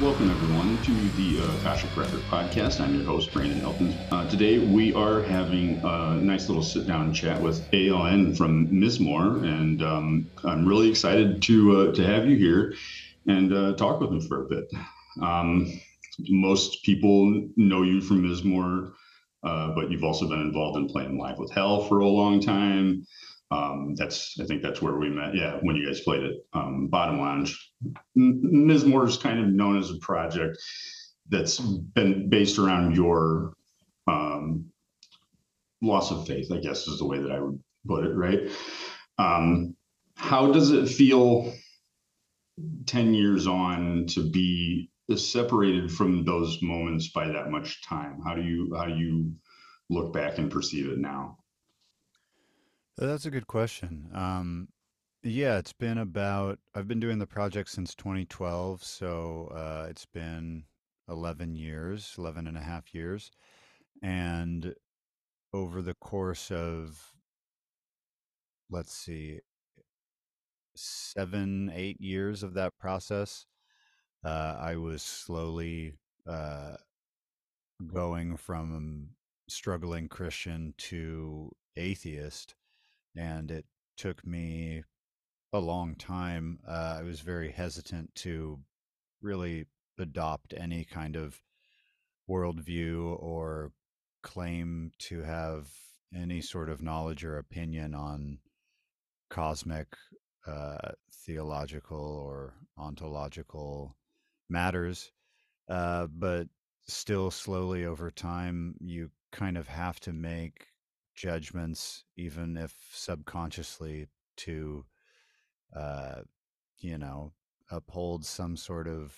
Welcome, everyone, to the uh, Akashic Record Podcast. I'm your host, Brandon Elkins. Uh, today, we are having a nice little sit down chat with ALN from Mizmor, and um, I'm really excited to, uh, to have you here and uh, talk with him for a bit. Um, most people know you from Mizmor, uh, but you've also been involved in playing Live with Hell for a long time. Um, that's I think that's where we met. Yeah, when you guys played it, um, Bottom Lounge. Mizmor is kind of known as a project that's been based around your um, loss of faith. I guess is the way that I would put it. Right. Um, how does it feel ten years on to be separated from those moments by that much time? How do you how do you look back and perceive it now? That's a good question. Um, yeah, it's been about, I've been doing the project since 2012, so uh, it's been 11 years, 11 and a half years. And over the course of, let's see, seven, eight years of that process, uh, I was slowly uh, going from struggling Christian to atheist and it took me a long time. Uh, I was very hesitant to really adopt any kind of worldview or claim to have any sort of knowledge or opinion on cosmic, uh, theological, or ontological matters. Uh, but still, slowly over time, you kind of have to make judgments, even if subconsciously, to, uh, you know, uphold some sort of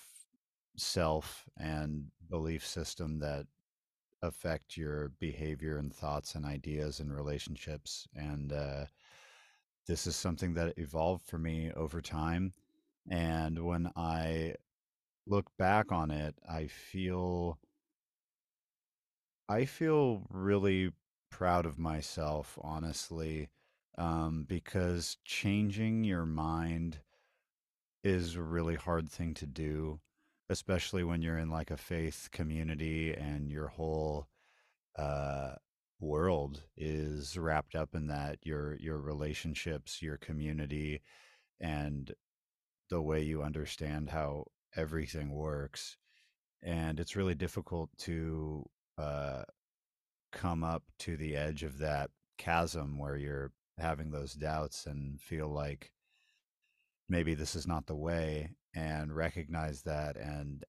self and belief system that affect your behavior and thoughts and ideas and relationships. And uh, this is something that evolved for me over time. And when I look back on it, I feel I feel really proud of myself, honestly, um, because changing your mind is a really hard thing to do, especially when you're in like a faith community and your whole uh, world is wrapped up in that your your relationships, your community, and the way you understand how everything works. And it's really difficult to uh, come up to the edge of that chasm where you're having those doubts and feel like maybe this is not the way and recognize that and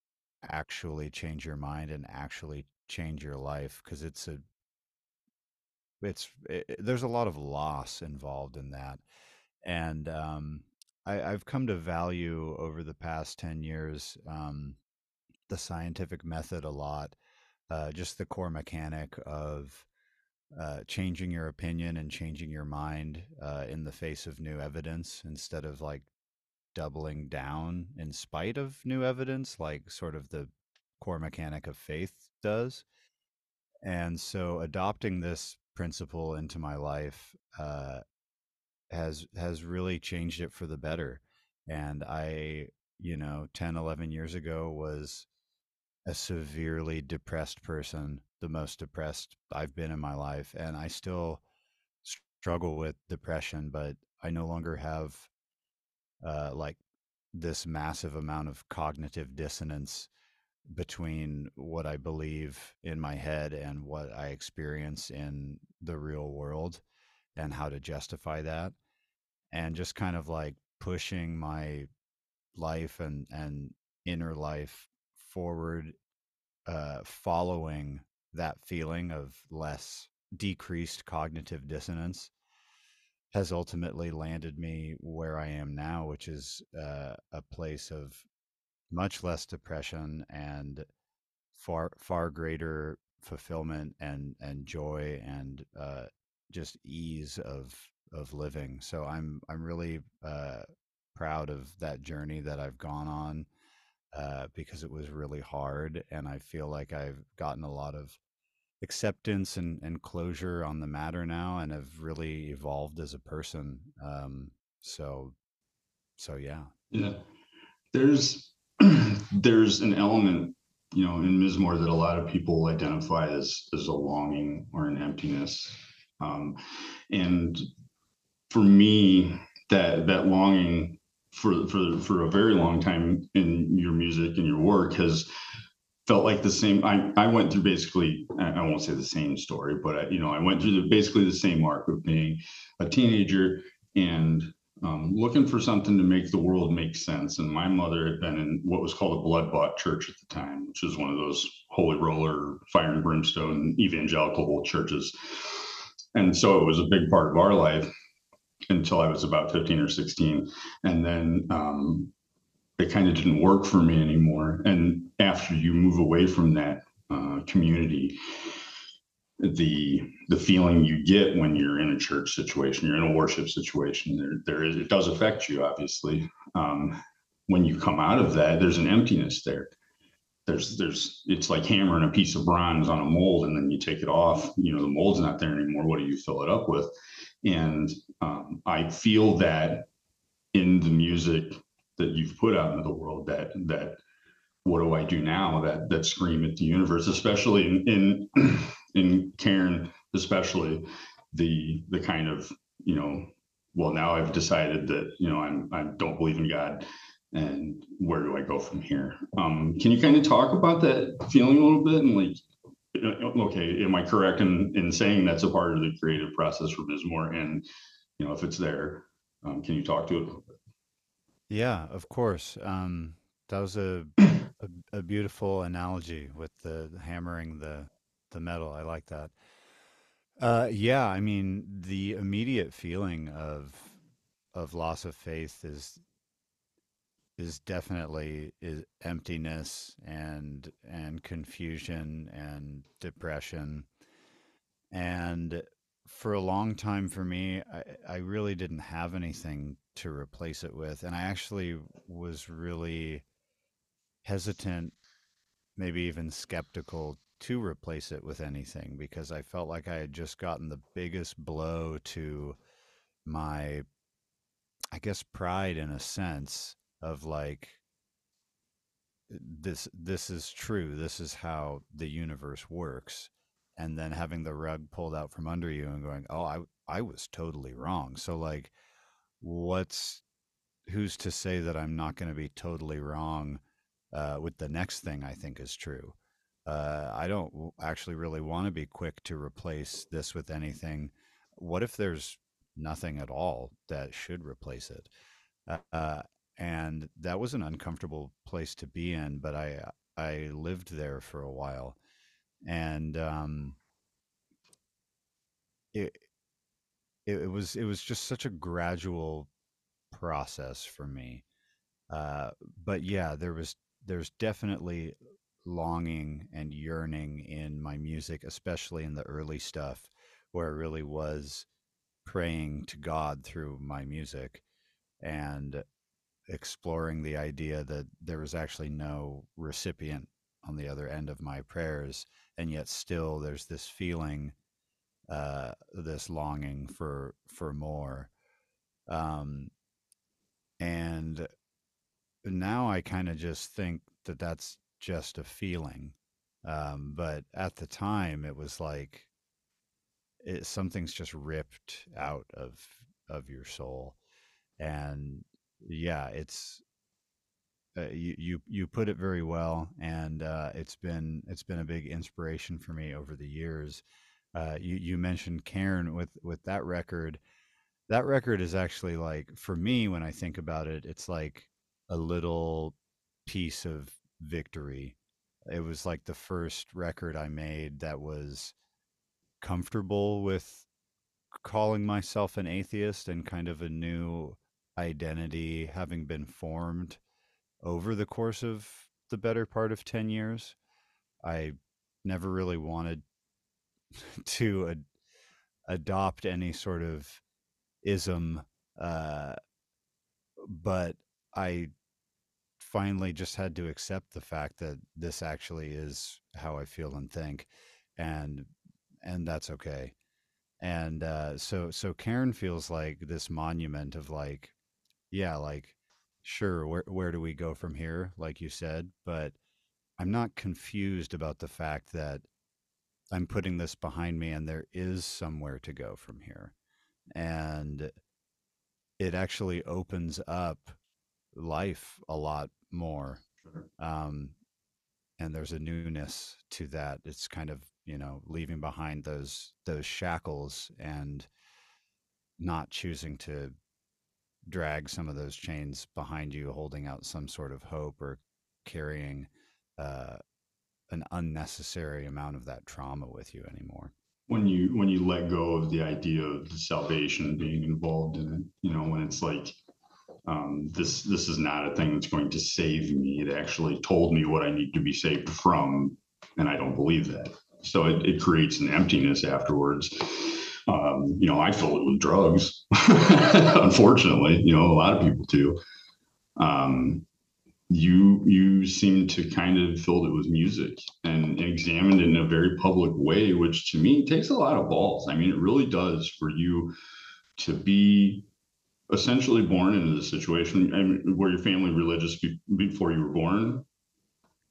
actually change your mind and actually change your life because it's a it's it, there's a lot of loss involved in that. And um, I, have come to value over the past 10 years um, the scientific method a lot uh, just the core mechanic of uh, changing your opinion and changing your mind uh, in the face of new evidence instead of like doubling down in spite of new evidence, like sort of the core mechanic of faith does. And so adopting this principle into my life uh, has has really changed it for the better. And I, you know, 10, 11 years ago was a severely depressed person, the most depressed I've been in my life. And I still struggle with depression, but I no longer have uh, like this massive amount of cognitive dissonance between what I believe in my head and what I experience in the real world and how to justify that. And just kind of like pushing my life and, and inner life forward uh, following that feeling of less decreased cognitive dissonance has ultimately landed me where I am now, which is uh, a place of much less depression and far far greater fulfillment and and joy and uh, just ease of of living. So I'm I'm really uh, proud of that journey that I've gone on uh, because it was really hard. And I feel like I've gotten a lot of acceptance and, and closure on the matter now and have really evolved as a person. Um, so, so yeah. Yeah. There's, there's an element, you know, in Mizmor that a lot of people identify as as a longing or an emptiness, um, and for me, that that longing for for for a very long time in your music and your work has felt like the same. I I went through basically I won't say the same story, but I, you know I went through the, basically the same arc of being a teenager and um, looking for something to make the world make sense. And my mother had been in what was called a blood bought church at the time, which is one of those holy roller, fire and brimstone evangelical churches. And so it was a big part of our life until I was about 15 or 16. And then um, it kind of didn't work for me anymore. And after you move away from that uh, community, the the feeling you get when you're in a church situation, you're in a worship situation, there there is it does affect you obviously. Um, when you come out of that, there's an emptiness there. There's there's it's like hammering a piece of bronze on a mold and then you take it off. You know the mold's not there anymore. What do you fill it up with? And um, I feel that in the music that you've put out into the world that that what do I do now that that scream at the universe, especially in in, in Cairn, especially the the kind of you know well now I've decided that you know I'm I don't believe in God and where do I go from here? Um, can you kind of talk about that feeling a little bit and like uh, okay, am I correct in in saying that's a part of the creative process for Mizmor? And you know if it's there, um, can you talk to it? a little bit? Yeah, of course. Um, that was a, a a beautiful analogy with the hammering the the metal. I like that. Uh, yeah, I mean, the immediate feeling of of loss of faith is is definitely is emptiness and and confusion and depression. And for a long time for me, I, I really didn't have anything to replace it with. And I actually was really hesitant, maybe even skeptical to replace it with anything because I felt like I had just gotten the biggest blow to my, I guess, pride in a sense of like, this this is true this is how the universe works and then having the rug pulled out from under you and going oh i i was totally wrong. So like what's who's to say that i'm not going to be totally wrong uh, with the next thing i think is true? Uh, i don't actually really want to be quick to replace this with anything. What if there's nothing at all that should replace it? Uh, and that was an uncomfortable place to be in but i i lived there for a while and um, it, it, it was it was just such a gradual process for me. Uh, but yeah, there was there's definitely longing and yearning in my music, especially in the early stuff, where I really was praying to God through my music and exploring the idea that there was actually no recipient on the other end of my prayers and yet still there's this feeling uh, this longing for for more. Um, and now i kind of just think that that's just a feeling um, but at the time it was like it, something's just ripped out of of your soul. And yeah it's uh, you, you you put it very well, and uh, it's been it's been a big inspiration for me over the years. Uh, you you mentioned Cairn with with that record. That record is actually like for me when I think about it, it's like a little piece of victory. It was like the first record I made that was comfortable with calling myself an atheist and kind of a new identity having been formed over the course of the better part of 10 years. I never really wanted to ad- adopt any sort of ism, uh, but I finally just had to accept the fact that this actually is how I feel and think, and and that's okay. And uh, so so Cairn feels like this monument of like, yeah, like sure, where where do we go from here, like you said, but I'm not confused about the fact that I'm putting this behind me and there is somewhere to go from here. And it actually opens up life a lot more. Sure. Um, and there's a newness to that. It's kind of, you know, leaving behind those those shackles and not choosing to drag some of those chains behind you, holding out some sort of hope or carrying uh, an unnecessary amount of that trauma with you anymore. When you when you let go of the idea of salvation being involved in it, you know, when it's like um, this this is not a thing that's going to save me. It actually told me what I need to be saved from, and I don't believe that. So it, it creates an emptiness afterwards. Um, you know, I fill it with drugs. Unfortunately, you know, a lot of people do. Um, you you seem to kind of filled it with music and examined it in a very public way, which to me takes a lot of balls. I mean, it really does for you to be essentially born into the situation. I mean, were your family religious be- before you were born?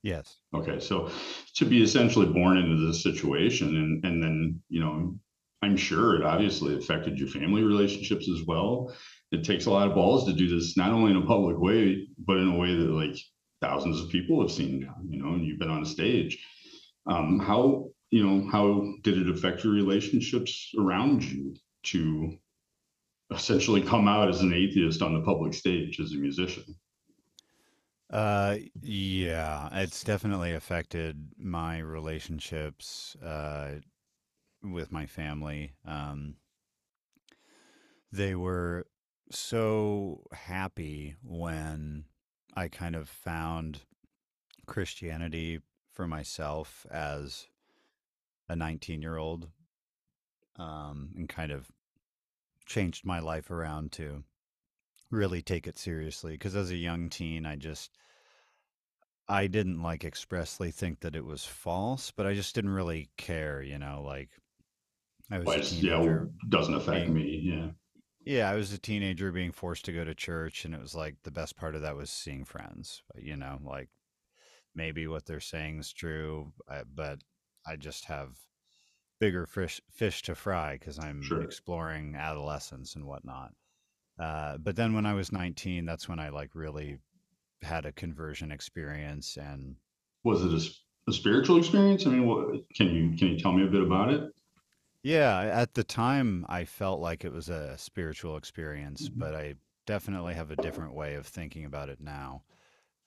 Yes. Okay, so to be essentially born into this situation, and and then you know, I'm sure it obviously affected your family relationships as well. It takes a lot of balls to do this, not only in a public way, but in a way that like thousands of people have seen. You know, and you've been on a stage. Um, how you know how did it affect your relationships around you to essentially come out as an atheist on the public stage as a musician? Uh, yeah, it's definitely affected my relationships uh, with my family. Um, they were so happy when I kind of found Christianity for myself as a 19 year old um, and kind of changed my life around to really take it seriously because as a young teen i just i didn't like expressly think that it was false but i just didn't really care you know like i was a yeah, doesn't affect being me. Yeah, yeah i was a teenager being forced to go to church and it was like the best part of that was seeing friends you know like maybe what they're saying is true but i just have bigger fish fish to fry because i'm sure. exploring adolescence and whatnot uh, but then when I was 19, that's when I like really had a conversion experience and Was it a spiritual experience? I mean, what can you can you tell me a bit about it? Yeah, at the time I felt like it was a spiritual experience, Mhm. but I definitely have a different way of thinking about it now.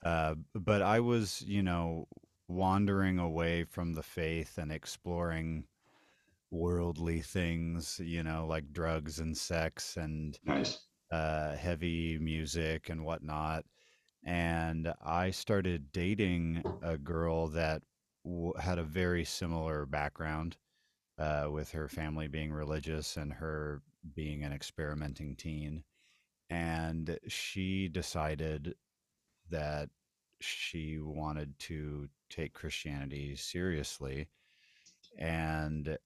Uh, but I was, you know, wandering away from the faith and exploring worldly things, you know, like drugs and sex and Nice. uh, heavy music and whatnot. And I started dating a girl that w- had a very similar background, uh, with her family being religious and her being an experimenting teen. And she decided that she wanted to take Christianity seriously. And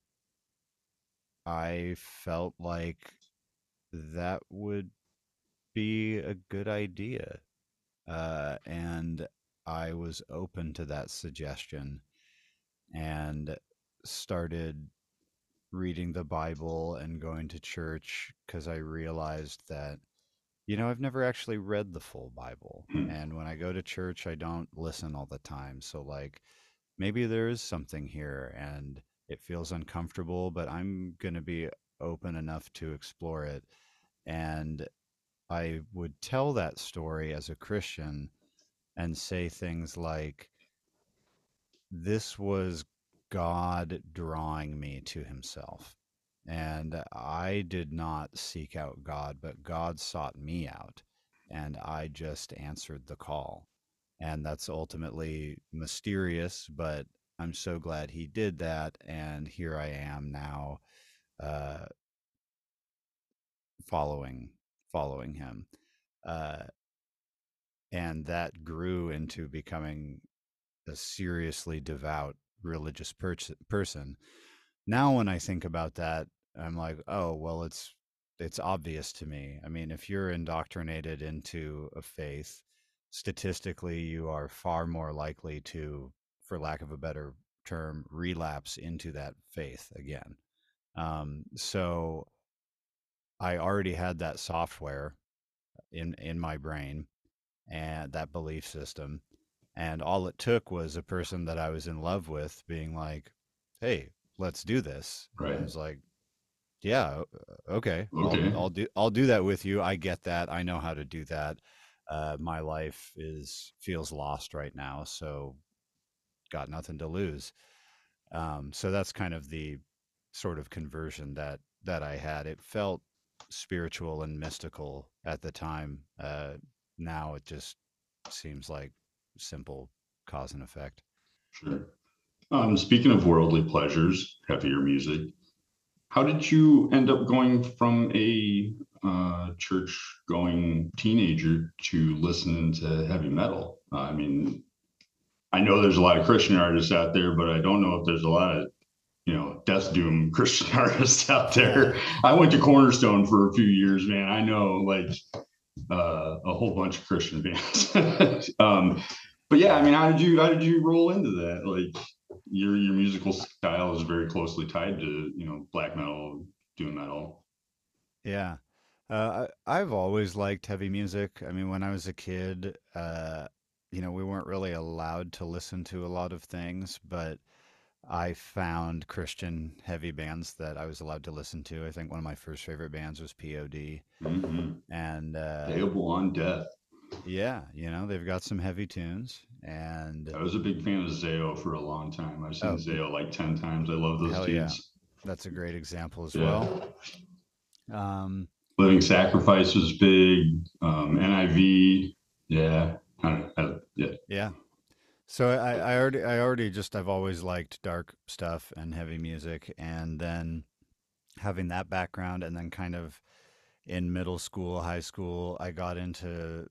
I felt like that would be a good idea. Uh, and I was open to that suggestion and started reading the Bible and going to church because I realized that, you know, I've never actually read the full Bible. Hmm. And when I go to church, I don't listen all the time. So, like, maybe there is something here and it feels uncomfortable, but I'm going to be open enough to explore it. And I would tell that story as a Christian and say things like, This was God drawing me to himself. And I did not seek out God, but God sought me out. And I just answered the call. And that's ultimately mysterious, but I'm so glad he did that. And here I am now, uh, following following him. Uh, and that grew into becoming a seriously devout religious pers- person. Now, when I think about that, I'm like, oh, well, it's it's obvious to me. I mean, if you're indoctrinated into a faith, statistically, you are far more likely to, for lack of a better term, relapse into that faith again. Um, so I already had that software in in my brain and that belief system, and all it took was a person that I was in love with being like, "Hey, let's do this." Right. And I was like, "Yeah, okay, okay. I'll, I'll do I'll do that with you. I get that. I know how to do that. Uh, my life is feels lost right now, so got nothing to lose." Um, so that's kind of the sort of conversion that that I had. It felt spiritual and mystical at the time. Uh, now it just seems like simple cause and effect. Sure. Um, speaking of worldly pleasures, heavier music, how did you end up going from a uh, church going teenager to listening to heavy metal? Uh, I mean, I know there's a lot of Christian artists out there, but I don't know if there's a lot of you know death doom Christian artists out there. I went to Cornerstone for a few years, man. I know like uh, a whole bunch of Christian bands. um, but yeah, I mean, how did you how did you roll into that? Like your your musical style is very closely tied to you know black metal, doom metal. Yeah. Uh, I, I've always liked heavy music. I mean, when I was a kid, uh, you know, we weren't really allowed to listen to a lot of things, but I found Christian heavy bands that I was allowed to listen to. I think one of my first favorite bands was POD, Mm-hmm. and uh, Payable on death. yeah, you know they've got some heavy tunes, and I was a big fan of Zao for a long time. I've seen Oh. Zao like ten times. I love those Hell yeah. that's a great example as Yeah. well. Um, Living Sacrifice was big. Um, NIV, yeah, I, I, yeah, Yeah. So I, I already I already just I've always liked dark stuff and heavy music and then having that background and then kind of in middle school, high school, I got into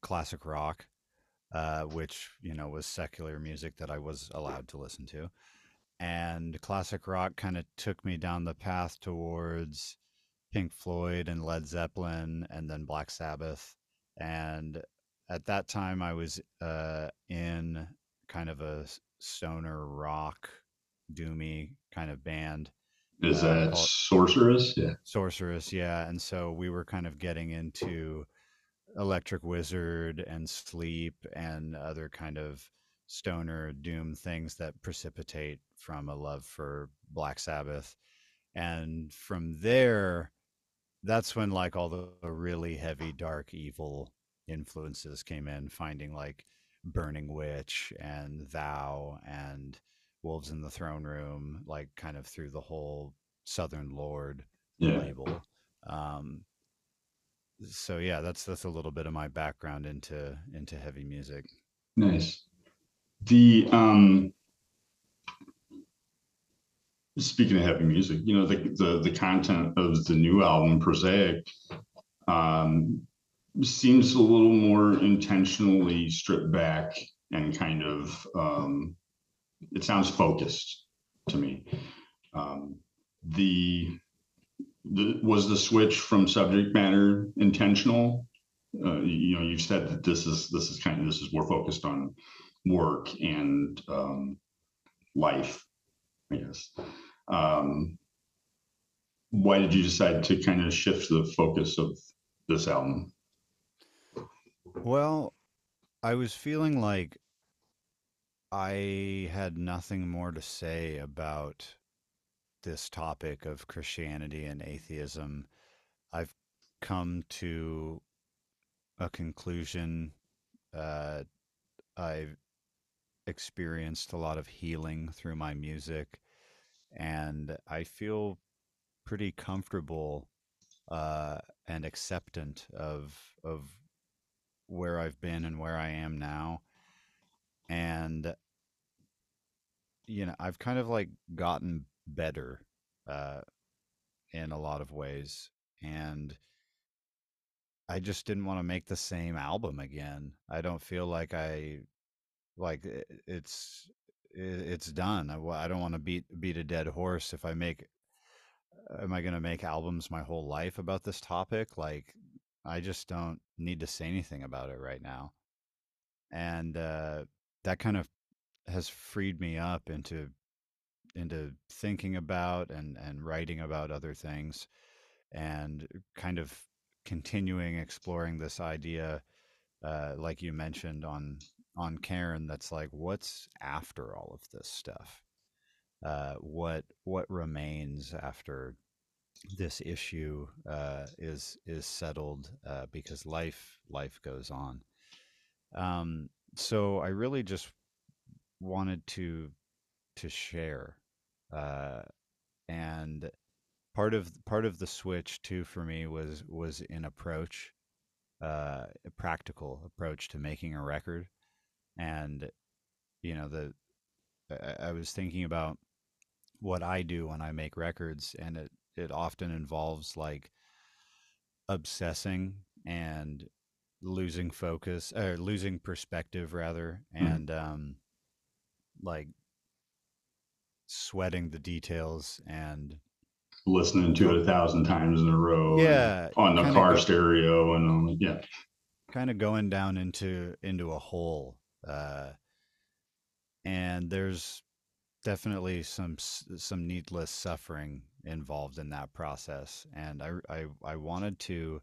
classic rock, uh, which, you know, was secular music that I was allowed to listen to. And classic rock kind of took me down the path towards Pink Floyd and Led Zeppelin and then Black Sabbath. And at that time I was uh, in kind of a stoner rock, doomy kind of band, is Uh, that Sorceress? Yeah, Sorceress, yeah. And so we were kind of getting into Electric Wizard and Sleep and other kind of stoner doom things that precipitate from a love for Black Sabbath. And from there, that's when like all the really heavy, dark, evil influences came in, finding like Burning Witch and Thou and Wolves in the Throne Room, like kind of through the whole Southern Lord yeah. label. Um, so yeah, that's that's a little bit of my background into into heavy music. Nice. The um speaking of heavy music, you know, the the the content of the new album, Prosaic, um seems a little more intentionally stripped back and kind of um it sounds focused to me. Um the the was the switch from subject matter intentional? Uh, you know, you've said that this is this is kind of this is more focused on work and um, life, I guess. Um, why did you decide to kind of shift the focus of this album? Well, I was feeling like I had nothing more to say about this topic of Christianity and atheism. I've come to a conclusion. Uh, I've experienced a lot of healing through my music, and I feel pretty comfortable uh, and acceptant of of where I've been and where I am now. And you know, I've kind of like gotten better uh, in a lot of ways, and I just didn't want to make the same album again. I don't feel like I like it's it's done. I, I don't want to beat beat a dead horse if I make am I going to make albums my whole life about this topic? Like, I just don't need to say anything about it right now. And uh, that kind of has freed me up into into thinking about and and writing about other things and kind of continuing exploring this idea uh, like you mentioned on on Cairn that's like what's after all of this stuff uh, what what remains after this issue uh, is is settled uh, because life life goes on. Um, so I really just wanted to to share, uh, and part of part of the switch too for me was was an approach, uh, a practical approach to making a record, and you know the I, I was thinking about what I do when I make records, and it it often involves like obsessing and losing focus or losing perspective rather mm-hmm. and mm-hmm. um like sweating the details and listening to it a thousand times in a row yeah on the car go, stereo and um, yeah kind of going down into into a hole uh and there's definitely some some needless suffering involved in that process and i i, I wanted to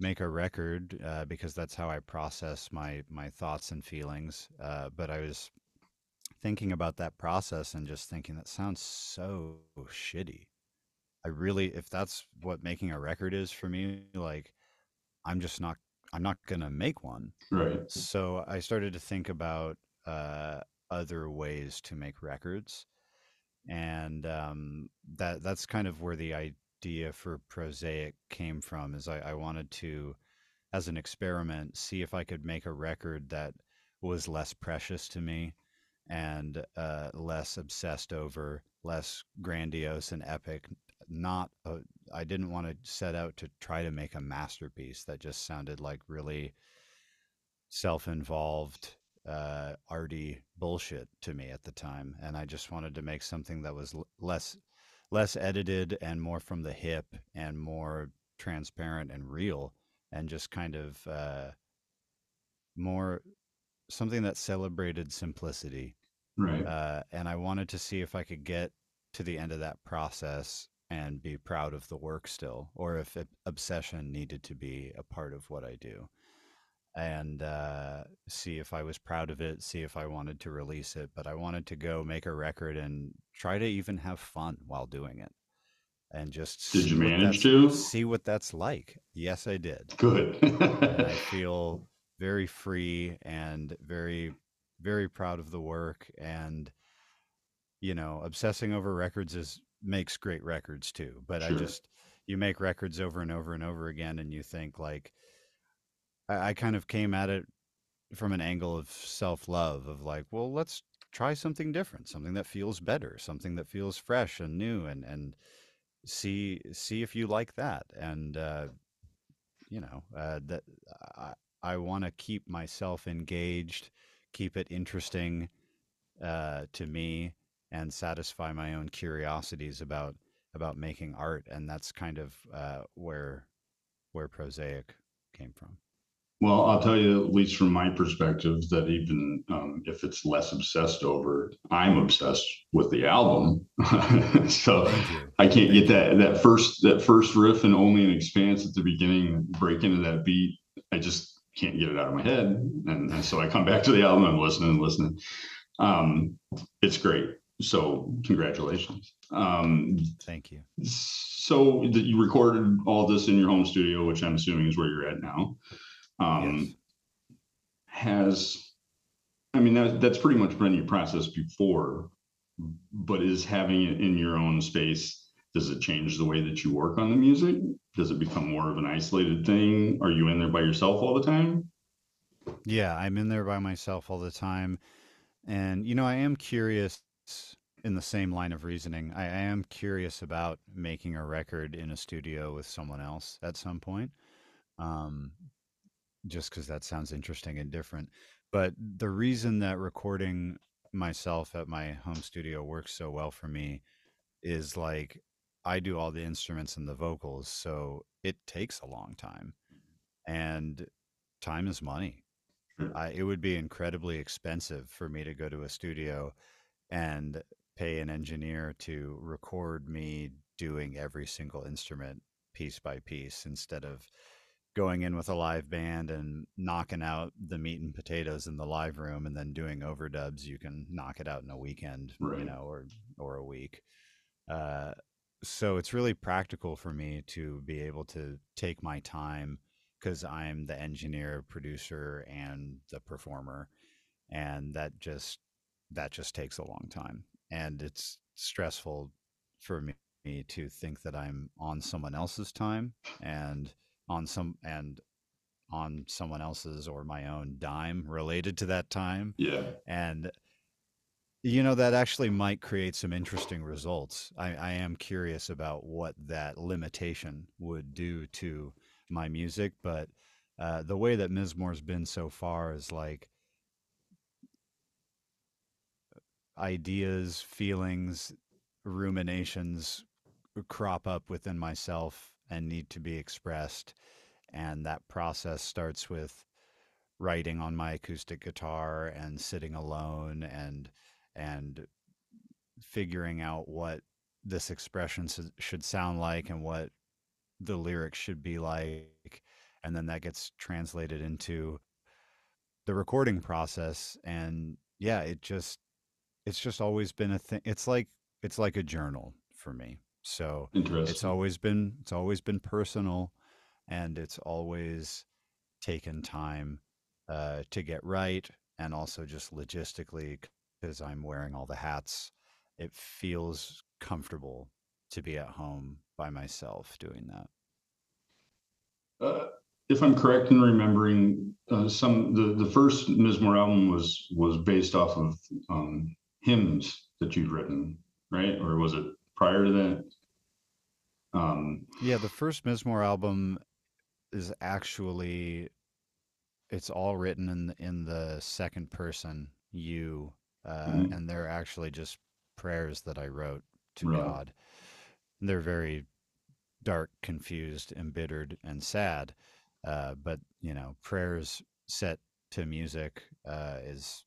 make a record uh, because that's how i process my my thoughts and feelings uh, but i was thinking about that process and just thinking that sounds so shitty. I really if that's what making a record is for me like i'm just not i'm not gonna make one. Right. So i started to think about uh, other ways to make records and um, that that's kind of where the idea for prosaic came from is I, I, wanted to as an experiment see if i could make a record that was less precious to me and uh, less obsessed over less grandiose and epic not I didn't want to set out to try to make a masterpiece that just sounded like really self-involved uh, arty bullshit to me at the time, and I just wanted to make something that was l- less less edited and more from the hip and more transparent and real, and just kind of uh, more something that celebrated simplicity. Right. Uh, and I wanted to see if I could get to the end of that process and be proud of the work still, or if it, obsession needed to be a part of what I do and uh, see if I was proud of it, see if I wanted to release it. But I wanted to go make a record and try to even have fun while doing it. And just did you manage to see what that's like? Yes, I did. Good. I feel very free and very, very proud of the work. And you know, obsessing over records is makes great records too. But sure. I just you make records over and over and over again, and you think like I, I kind of came at it from an angle of self love of like, well, let's try something different, something that feels better, something that feels fresh and new, and and see see if you like that. And uh, you know uh, that I I want to keep myself engaged, keep it interesting uh, to me, and satisfy my own curiosities about about making art, and that's kind of uh, where where prosaic came from. Well, I'll tell you, at least from my perspective, that even um, if it's less obsessed over, I'm obsessed with the album. so I can't get that that first that first riff and only an expanse at the beginning, break into that beat. I just can't get it out of my head, and, and so I come back to the album. I'm listening and listening. Um, it's great. So congratulations. Um, Thank you. So you recorded all this in your home studio, which I'm assuming is where you're at now um, yes. has I mean that that's pretty much been your process before, but is having it in your own space does it change the way that you work on the music? Does it become more of an isolated thing? Are you in there by yourself all the time? Yeah, I'm in there by myself all the time. And you know, I am curious in the same line of reasoning. I, I am curious about making a record in a studio with someone else at some point. Um, just because that sounds interesting and different. But the reason that recording myself at my home studio works so well for me is like I do all the instruments and the vocals, so it takes a long time. And time is money. I, it would be incredibly expensive for me to go to a studio and pay an engineer to record me doing every single instrument piece by piece instead of going in with a live band and knocking out the meat and potatoes in the live room and then doing overdubs you can knock it out in a weekend Right. you know or or a week uh, so it's really practical for me to be able to take my time because i'm the engineer producer and the performer and that just that just takes a long time and it's stressful for me to think that i'm on someone else's time and on some and on someone else's or my own dime related to that time Yeah. and you know that actually might create some interesting results I, I am curious about what that limitation would do to my music but uh, the way that Mizmor's been so far is like ideas feelings ruminations crop up within myself and need to be expressed and that process starts with writing on my acoustic guitar and sitting alone and and figuring out what this expression should sound like and what the lyrics should be like and then that gets translated into the recording process and yeah it just it's just always been a thing it's like it's like a journal for me so it's always been it's always been personal and it's always taken time uh, to get right and also just logistically because i'm wearing all the hats it feels comfortable to be at home by myself doing that. Uh, if I'm correct in remembering, uh, some the the first Mizmor album was was based off of um, hymns that you'd written, right? Or was it prior to that? Um, yeah the first Mizmor album is actually it's all written in the, in the second person you uh, Mhm. and they're actually just prayers that i wrote to Right. god and they're very dark confused embittered and sad uh, but you know prayers set to music uh, is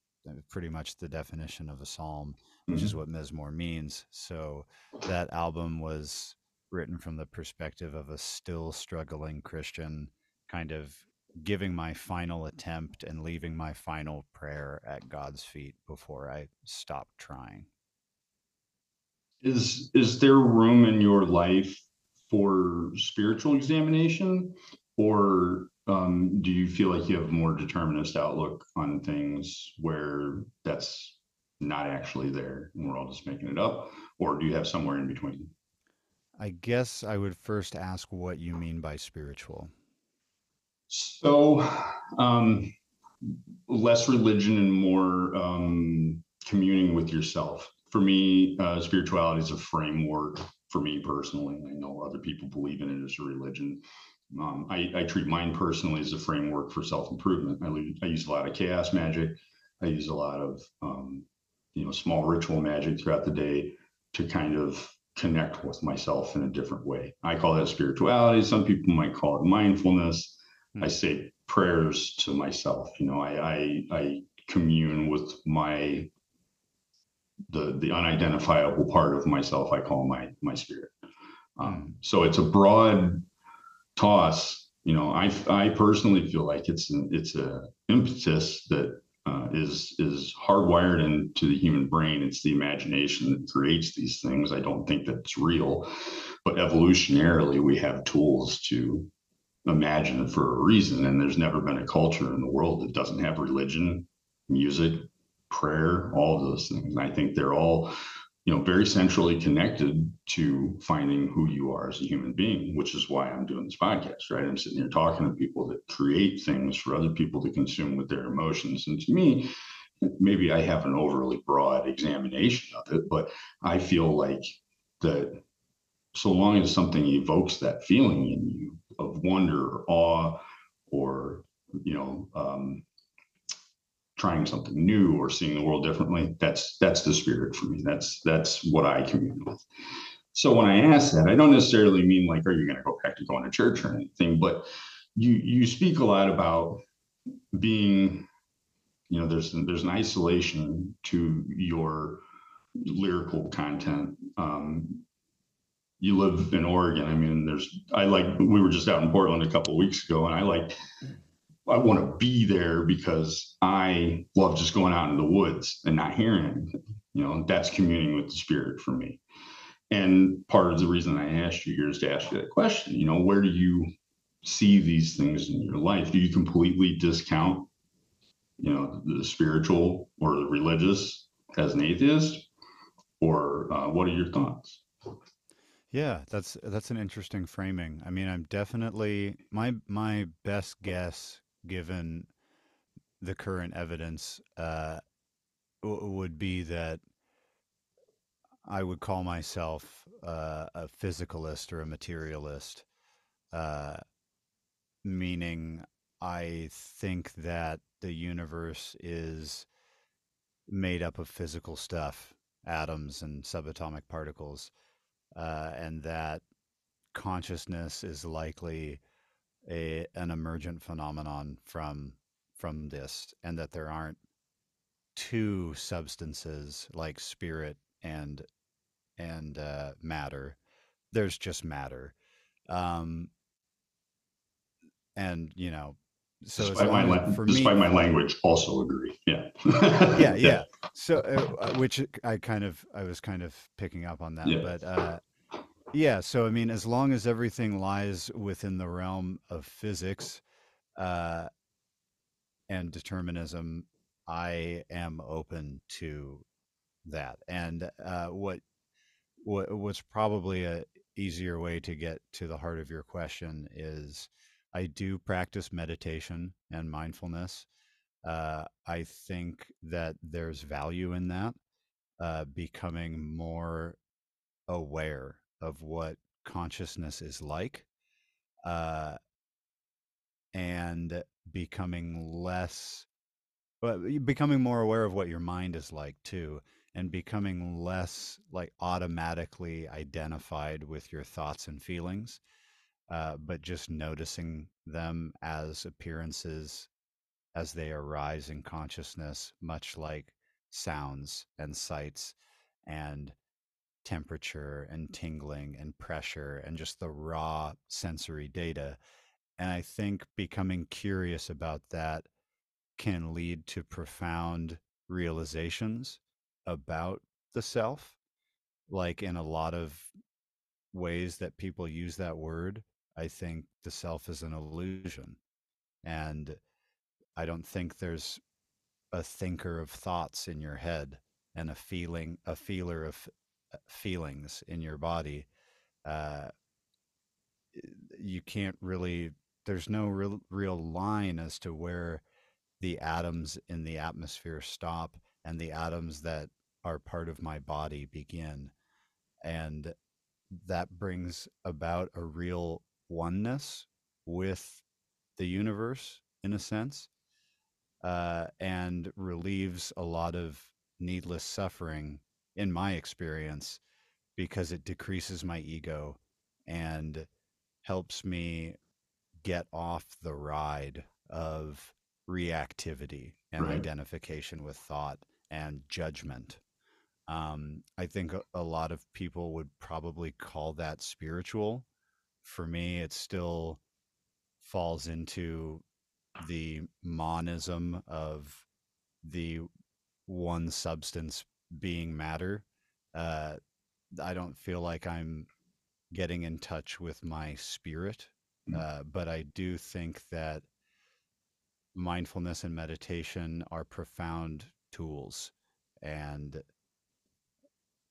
pretty much the definition of a psalm which is mhm. what Mizmor means so that album was written from the perspective of a still struggling christian kind of giving my final attempt and leaving my final prayer at God's feet before I stopped trying. Is is there room in your life for spiritual examination, or um, do you feel like you have a more determinist outlook on things where that's not actually there and we're all just making it up, or do you have somewhere in between? I guess I would first ask what you mean by spiritual. So, um, less religion and more um, communing with yourself. For me, uh, spirituality is a framework for me personally. I know other people believe in it as a religion. Um, I, I treat mine personally as a framework for self improvement. I, I use a lot of chaos magic. I use a lot of um, you know small ritual magic throughout the day to kind of connect with myself in a different way. I call that spirituality. Some people might call it mindfulness. I say prayers to myself. You know, I I, I commune with my the the unidentifiable part of myself. I call my my spirit. Um, so it's a broad toss. You know, I I personally feel like it's an, it's a impetus that uh, is is hardwired into the human brain. It's the imagination that creates these things. I don't think that it's real, but evolutionarily, we have tools to imagine it for a reason. And there's never been a culture in the world that doesn't have religion, music, prayer, all of those things. And I think they're all, you know, very centrally connected to finding who you are as a human being, which is why I'm doing this podcast, right? I'm sitting here talking to people that create things for other people to consume with their emotions. And to me, maybe I have an overly broad examination of it, but I feel like that so long as something evokes that feeling in you of wonder or awe or you know um, trying something new or seeing the world differently that's that's the spirit for me that's that's what i commune with So when I ask that, I don't necessarily mean like, are you going to go back to going to church or anything, but you you speak a lot about being, you know, there's there's an isolation to your lyrical content. Um, you live in Oregon. I mean, there's I like we were just out in Portland a couple weeks ago, and I like I want to be there because I love just going out in the woods and not hearing anything. You know, that's communing with the spirit for me. And part of the reason I asked you here is to ask you that question. You know, where do you see these things in your life? Do you completely discount, you know, the spiritual or the religious as an atheist, or uh, what are your thoughts? Yeah, that's that's an interesting framing. I mean, I'm definitely my my best guess, given the current evidence, uh, w- would be that I would call myself uh, a physicalist or a materialist, uh, meaning I think that the universe is made up of physical stuff, atoms and subatomic particles, uh, and that consciousness is likely a an emergent phenomenon from from this, and that there aren't two substances like spirit and and uh, matter. There's just matter, um, and you know, so Despite my la- for me, my language, also agree. Yeah. yeah, yeah. So, uh, uh, which I kind of, I was kind of picking up on that, Yeah. but uh, yeah. So, I mean, as long as everything lies within the realm of physics uh, and determinism, I am open to that. And uh, what what what's probably a easier way to get to the heart of your question is I do practice meditation and mindfulness. Uh, I think that there's value in that, uh, becoming more aware of what consciousness is like, uh, and becoming less, but becoming more aware of what your mind is like too, and becoming less like automatically identified with your thoughts and feelings, uh, but just noticing them as appearances as they arise in consciousness, much like sounds and sights and temperature and tingling and pressure and just the raw sensory data. And I think becoming curious about that can lead to profound realizations about the self. Like in a lot of ways that people use that word, I think the self is an illusion. And I don't think there's a thinker of thoughts in your head and a feeling, a feeler of feelings in your body. Uh, you can't really, there's no real, real line as to where the atoms in the atmosphere stop and the atoms that are part of my body begin. And that brings about a real oneness with the universe in a sense uh, and relieves a lot of needless suffering in my experience because it decreases my ego and helps me get off the ride of reactivity and Right. identification with thought and judgment. Um, I think a, a lot of people would probably call that spiritual. For me, it still falls into the monism of the one substance being matter. Uh, I don't feel like I'm getting in touch with my spirit, Mm. uh, but I do think that mindfulness and meditation are profound tools. And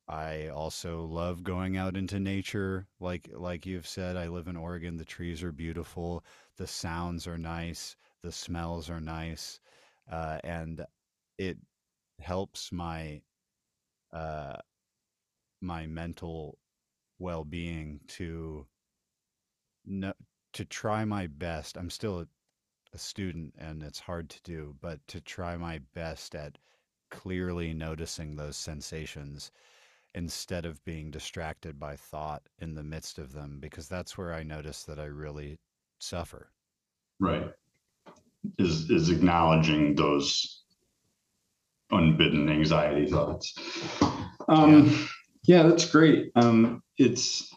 I also love going out into nature. Like like you've said, I live in Oregon. The trees are beautiful. The sounds are nice. The smells are nice. Uh, and it helps my uh, my mental well-being to no, to try my best. I'm still a, a student and it's hard to do, but to try my best at clearly noticing those sensations instead of being distracted by thought in the midst of them, because that's where I notice that I really suffer. Right. Is is acknowledging those unbidden anxiety thoughts. Um, yeah. yeah, that's great. Um, it's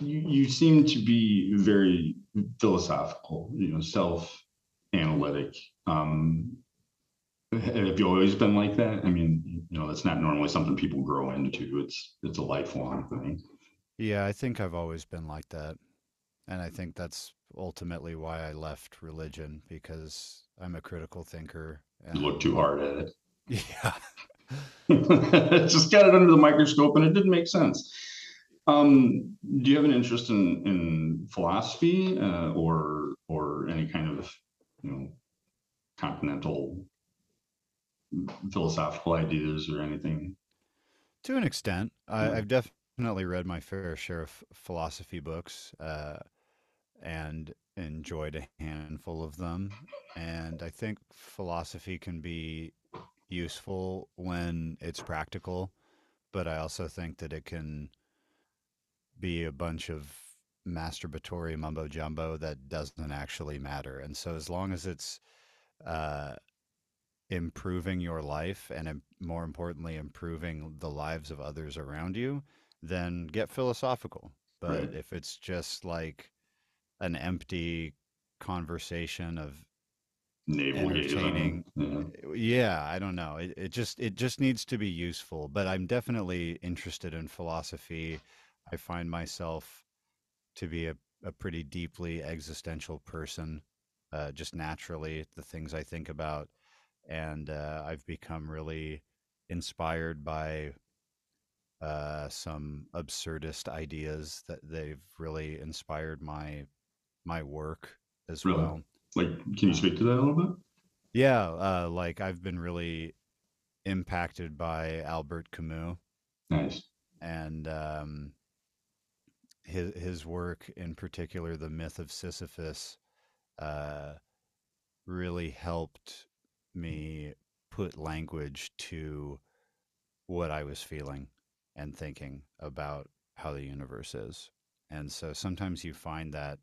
you, you seem to be very philosophical, you know, self analytic. Um, have you always been like that? I mean, you know, that's not normally something people grow into. It's it's a lifelong thing. Yeah, I think I've always been like that. And I think that's ultimately why I left religion because I'm a critical thinker. And you look too hard at it. Yeah. Just got it under the microscope and it didn't make sense. Um, do you have an interest in in philosophy uh, or or any kind of you know continental philosophical ideas or anything? To an extent, I, have definitely read my fair share of philosophy books uh, and enjoyed a handful of them. And I think philosophy can be useful when it's practical, but I also think that it can be a bunch of masturbatory mumbo jumbo that doesn't actually matter. And so, as long as it's uh, improving your life and more importantly, improving the lives of others around you, then get philosophical. But right. if it's just like an empty conversation of navel entertaining yeah. yeah. i don't know it, it just it just needs to be useful but i'm definitely interested in philosophy I find myself to be a, a pretty deeply existential person, uh, just naturally, the things I think about. And uh, I've become really inspired by uh, some absurdist ideas that they've really inspired my my work as really? well. Like, can you speak to that a little bit? Yeah, uh, like I've been really impacted by Albert Camus. Nice. And um, his his work, in particular, the myth of Sisyphus, uh, really helped me put language to what I was feeling and thinking about how the universe is. And so sometimes you find that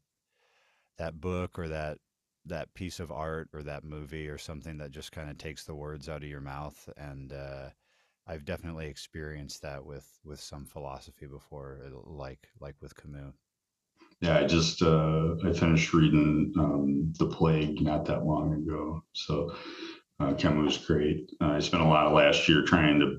that book or that that piece of art or that movie or something that just kind of takes the words out of your mouth and uh, I've definitely experienced that with with some philosophy before, uh, like like with Camus. Yeah, I just uh, I finished reading um, The Plague not that long ago, so uh, Camus was great. I spent a lot of last year trying to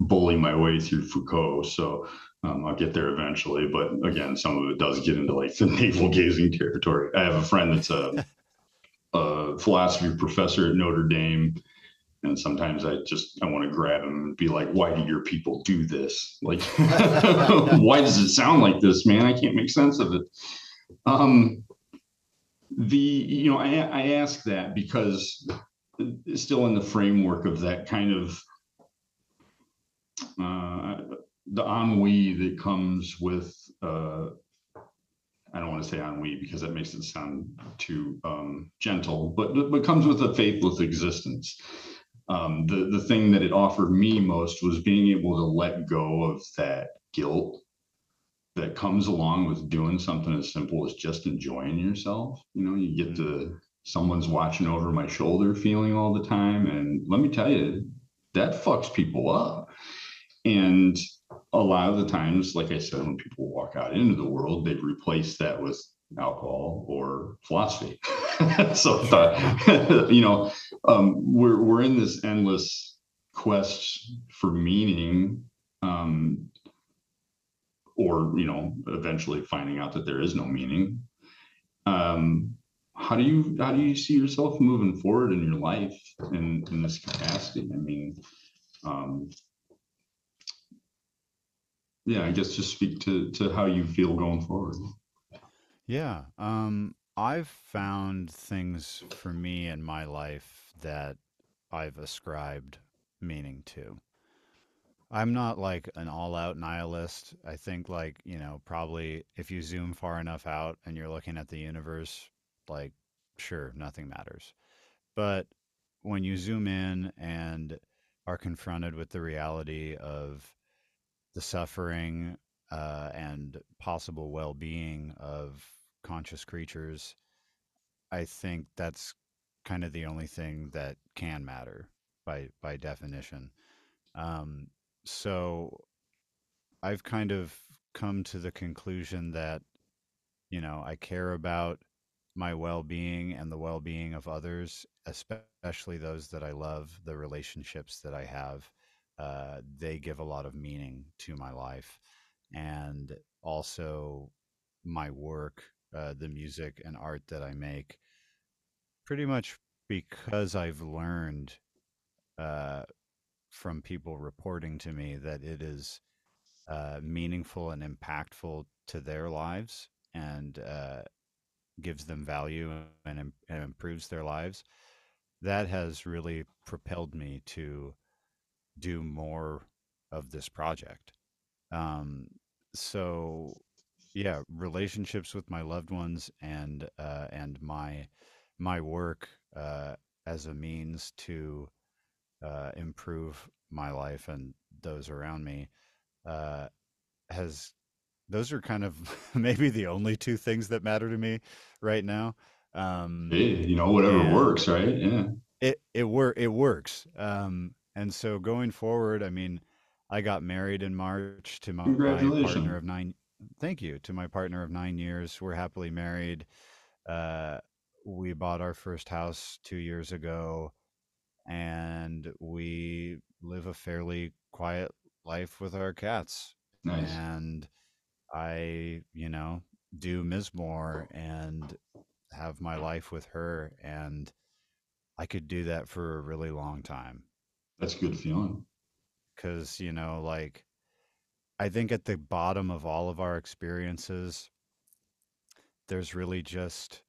bully my way through Foucault, so um, I'll get there eventually. But again, some of it does get into like the navel gazing territory. I have a friend that's a, a philosophy professor at Notre Dame and sometimes i just i want to grab him and be like why do your people do this like why does it sound like this man i can't make sense of it um the you know i i ask that because still in the framework of that kind of uh the ennui that comes with uh I don't want to say ennui because that makes it sound too um, gentle, but but comes with a faithless existence um, the the thing that it offered me most was being able to let go of that guilt that comes along with doing something as simple as just enjoying yourself. You know, you get mm-hmm. to someone's watching over my shoulder feeling all the time, and let me tell you, that fucks people up. And a lot of the times, like I said, when people walk out into the world, they replace that with alcohol or philosophy. so the, you know, um, we're we're in this endless quest for meaning, um, or you know, eventually finding out that there is no meaning. Um, how do you how do you see yourself moving forward in your life in in this capacity? I mean, um, yeah, I guess just speak to to how you feel going forward. Yeah. Um, I've found things for me in my life that I've ascribed meaning to. I'm not like an all out nihilist. I think, like, you know, probably if you zoom far enough out and you're looking at the universe, like, sure, nothing matters. But when you zoom in and are confronted with the reality of the suffering uh, and possible well-being of conscious creatures, I think that's kind of the only thing that can matter by by definition. Um, so I've kind of come to the conclusion that you know I care about my well-being and the well-being of others, especially those that I love, the relationships that I have. Uh, they give a lot of meaning to my life, and also my work, uh, the music and art that I make. Pretty much because I've learned uh, from people reporting to me that it is uh, meaningful and impactful to their lives and uh, gives them value and, and improves their lives, that has really propelled me to do more of this project. Um, so, yeah, relationships with my loved ones and uh, and my my work uh, as a means to uh, improve my life and those around me uh, has those are kind of maybe the only two things that matter to me right now. Um, hey, you know, whatever works, right? Yeah. It it work it works. Um, and so going forward, I mean, I got married in March to my, my partner of nine. Thank you to my partner of nine years. We're happily married. Uh, we bought our first house two years ago, and we live a fairly quiet life with our cats. Nice. And I, you know, do Mizmor and have my life with her. And I could do that for a really long time. That's a good feeling. Because, you know, like, I think at the bottom of all of our experiences, there's really just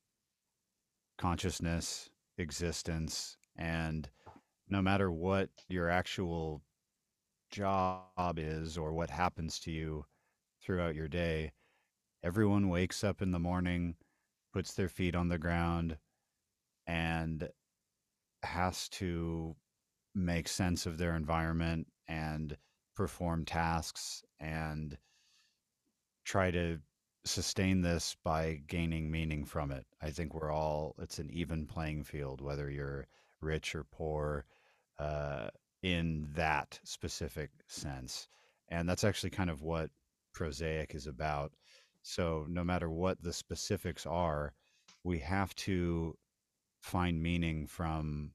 consciousness, existence, and no matter what your actual job is or what happens to you throughout your day, everyone wakes up in the morning, puts their feet on the ground, and has to make sense of their environment and perform tasks and try to sustain this by gaining meaning from it. I think we're all, it's an even playing field, whether you're rich or poor, uh, in that specific sense. And that's actually kind of what prosaic is about. So, no matter what the specifics are, we have to find meaning from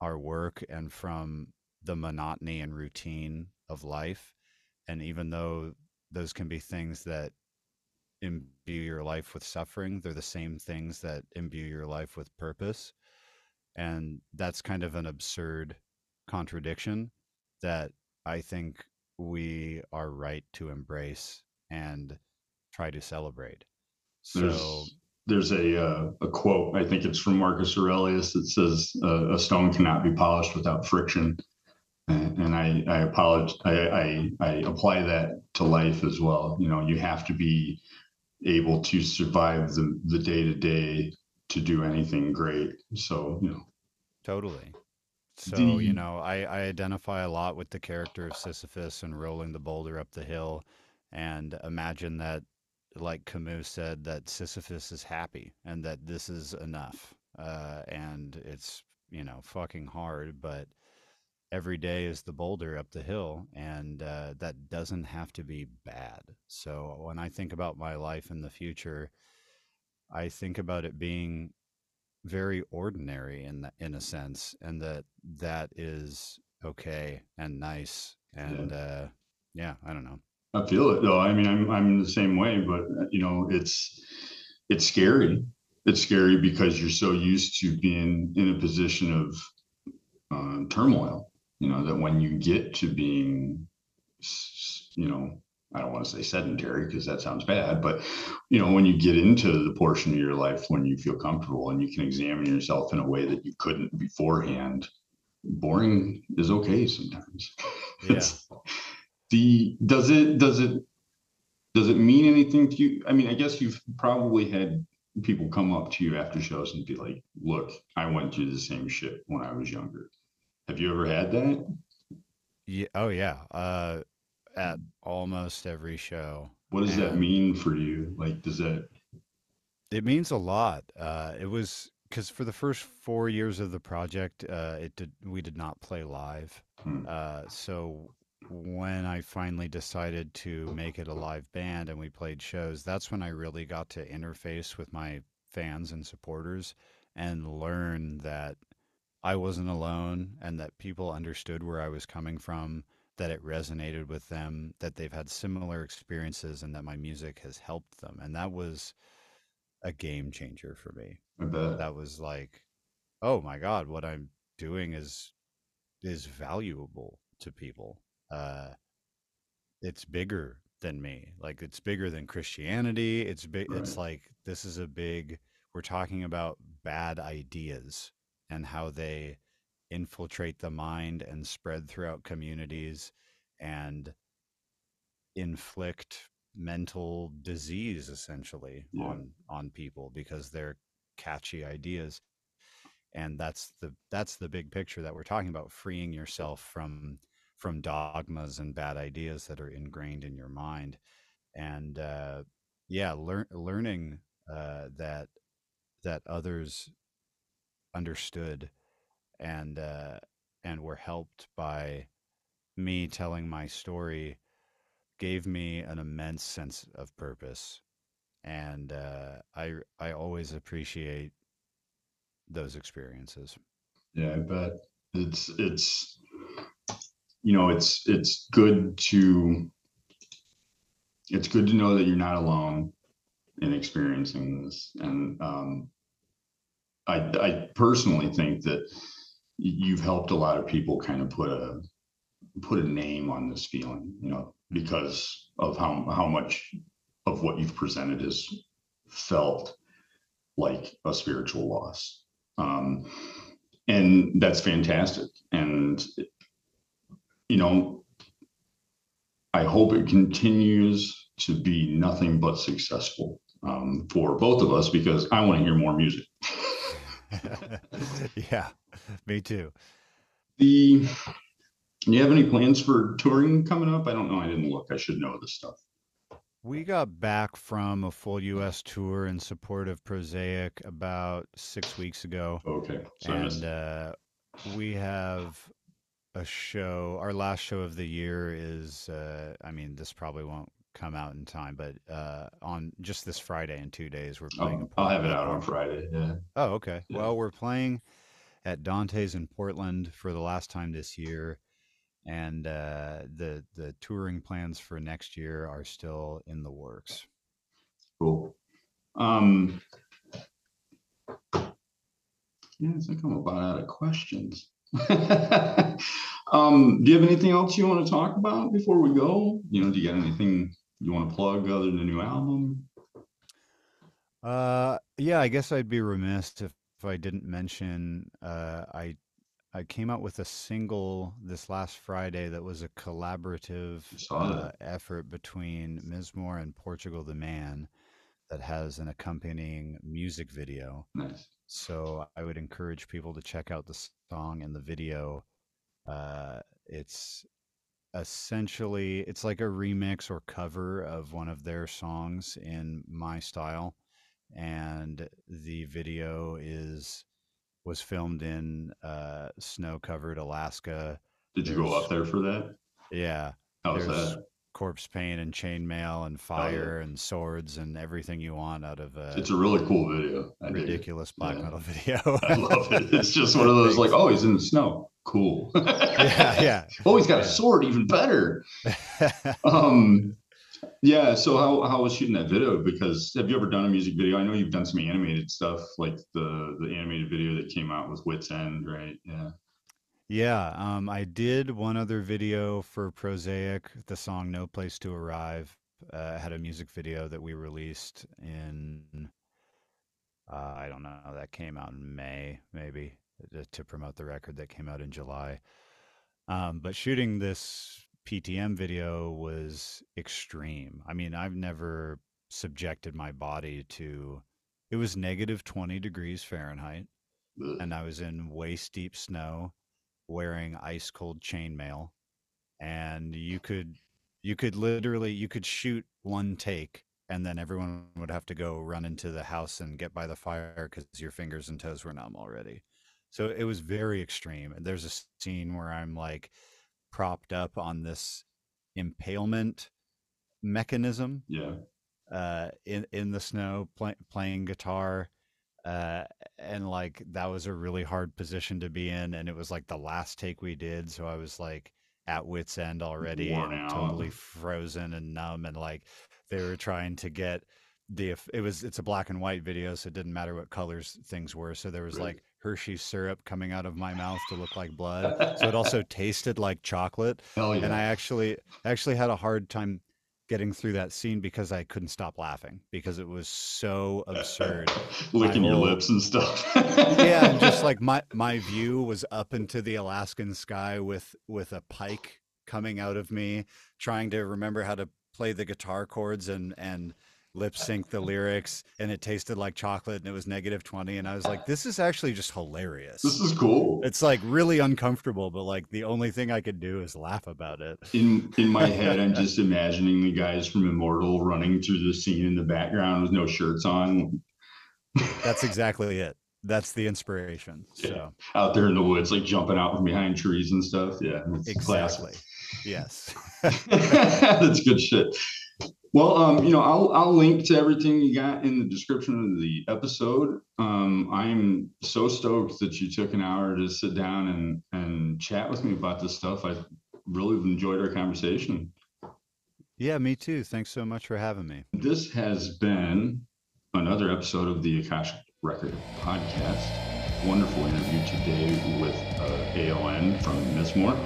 our work and from the monotony and routine of life. And even though those can be things that imbue your life with suffering, they're the same things that imbue your life with purpose. And that's kind of an absurd contradiction that I think we are right to embrace and try to celebrate. So there's, there's a uh, a quote I think it's from Marcus Aurelius that says uh, a stone cannot be polished without friction, and, and I I apologize I, I I apply that to life as well. You know, you have to be able to survive the the day to day to do anything great. So you know, totally. So, the, you know, I, I identify a lot with the character of Sisyphus and rolling the boulder up the hill and imagine that, like Camus said, that Sisyphus is happy and that this is enough. Uh, and it's, you know, fucking hard, but every day is the boulder up the hill and uh, that doesn't have to be bad. So when I think about my life in the future, I think about it being very ordinary in the, in a sense, and that that is okay and nice. And yeah. uh, yeah, I don't know. I feel it though. I mean, I'm I'm the same way, but you know, it's it's scary. It's scary because you're so used to being in a position of uh, turmoil. You know that when you get to being, you know, I don't want to say sedentary because that sounds bad, but you know, when you get into the portion of your life when you feel comfortable and you can examine yourself in a way that you couldn't beforehand, boring is okay sometimes. Yeah. The does it does it does it mean anything to you? I mean, I guess you've probably had people come up to you after shows and be like, "Look, I went through the same shit when I was younger." Have you ever had that? Yeah. Oh yeah. Uh, at almost every show, What does that mean for you? Like, does that, it means a lot. Uh, it was because for the first four years of the project, uh, it did we did not play live. hmm, Uh, so when I finally decided to make it a live band and we played shows, that's when I really got to interface with my fans and supporters and learn that I wasn't alone and that people understood where I was coming from, that it resonated with them, that they've had similar experiences and that my music has helped them. And that was a game changer for me. That was like, oh my God, what I'm doing is is valuable to people. Uh, it's bigger than me. Like it's bigger than Christianity. It's big. It's like this is a big. We're talking about bad ideas and how they infiltrate the mind and spread throughout communities and inflict mental disease essentially Yeah. on on people because they're catchy ideas and that's the that's the big picture that we're talking about freeing yourself from from dogmas and bad ideas that are ingrained in your mind. And uh yeah learn learning uh that that others understood and uh and were helped by me telling my story gave me an immense sense of purpose. And uh i i always appreciate those experiences. Yeah, I bet. It's, it's, you know, it's, it's good to, it's good to know that you're not alone in experiencing this. And, um, I, I personally think that you've helped a lot of people kind of put a, put a name on this feeling, you know, because of how, how much of what you've presented is felt like a spiritual loss. Um, and that's fantastic. And, you know, I hope it continues to be nothing but successful um, for both of us because I want to hear more music. yeah me too The, do you have any plans for touring coming up? I don't know. I didn't look. I should know this stuff. We got back from a full US tour in support of Prosaic about six weeks ago. Okay. So And uh, we have a show. Our last show of the year is, uh, I mean, this probably won't come out in time, but uh, on just this Friday in two days, we're playing Oh, I'll have it out on Friday. Yeah. Oh, okay. Yeah. Well, we're playing at Dante's in Portland for the last time this year. And uh, the the touring plans for next year are still in the works. Cool. Um, yeah, I think I'm about out of questions. um, do you have anything else you want to talk about before we go? You know, do you got anything you want to plug other than the new album? Uh, yeah, I guess I'd be remiss if, if I didn't mention uh, I I came out with a single this last Friday that was a collaborative uh, effort between Mizmor and Portugal the Man that has an accompanying music video. Nice. So I would encourage people to check out the song and the video. Uh, it's essentially it's like a remix or cover of one of their songs in my style and the video is was filmed in uh snow-covered Alaska. Did you go up there for that? yeah, How's that? Corpse paint and chainmail and Oh, yeah. fire and swords and everything you want out of a It's a really cool video. I ridiculous black Yeah. metal video. I love it. It's just one of those like, oh, he's in the snow. Cool. yeah, yeah. Oh, he's got a sword, even better. Um, yeah. So how how was shooting that video? Because have you ever done a music video? I know you've done some animated stuff, like the the animated video that came out with Wits End, right? Yeah. Yeah, um, I did one other video for Prosaic, the song "No Place to Arrive." Uh, I had a music video that we released in, uh, I don't know, that came out in May, maybe, uh, to promote the record that came out in July. Um, but shooting this PTM video was extreme. I mean, I've never subjected my body to, it was negative 20 degrees Fahrenheit, and I was in waist deep snow wearing ice cold chainmail, and you could you could literally you could shoot one take and then everyone would have to go run into the house and get by the fire because your fingers and toes were numb already. So it was very extreme. And there's a scene where I'm like propped up on this impalement mechanism. Yeah. Uh, in in the snow, play, playing guitar, uh, and like that was a really hard position to be in, and it was like the last take we did, so I was like at wits end already, totally frozen and numb, and like they were trying to get the it was it's a black and white video so it didn't matter what colors things were so there was like hershey syrup coming out of my mouth to look like blood so it also tasted like chocolate yeah. and i actually actually had a hard time getting through that scene because i couldn't stop laughing because it was so absurd. Licking whole, your lips and stuff. Yeah and just like my my view was up into the alaskan sky with with a pike coming out of me trying to remember how to play the guitar chords and and lip sync the lyrics and it tasted like chocolate and it was negative 20 and i was like this is actually just hilarious. This is cool. It's like really uncomfortable but like the only thing i could do is laugh about it. In in my head i'm just imagining the guys from immortal running through the scene in the background with no shirts on. That's exactly it. That's the inspiration yeah. so. Out there in the woods like jumping out from behind trees and stuff. Yeah exactly classic. yes. That's good shit well, um, you know, I'll I'll link to everything you got in the description of the episode. Um, I'm so stoked that you took an hour to sit down and and chat with me about this stuff. I really enjoyed our conversation. Yeah, me too. Thanks so much for having me. This has been another episode of the Akashic Record podcast. Wonderful interview today with uh, ALN from Mizmor.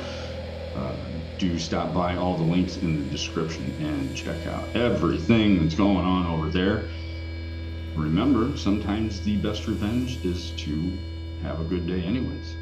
Uh, do stop by all the links in the description and check out everything that's going on over there. Remember, sometimes the best revenge is to have a good day, anyways.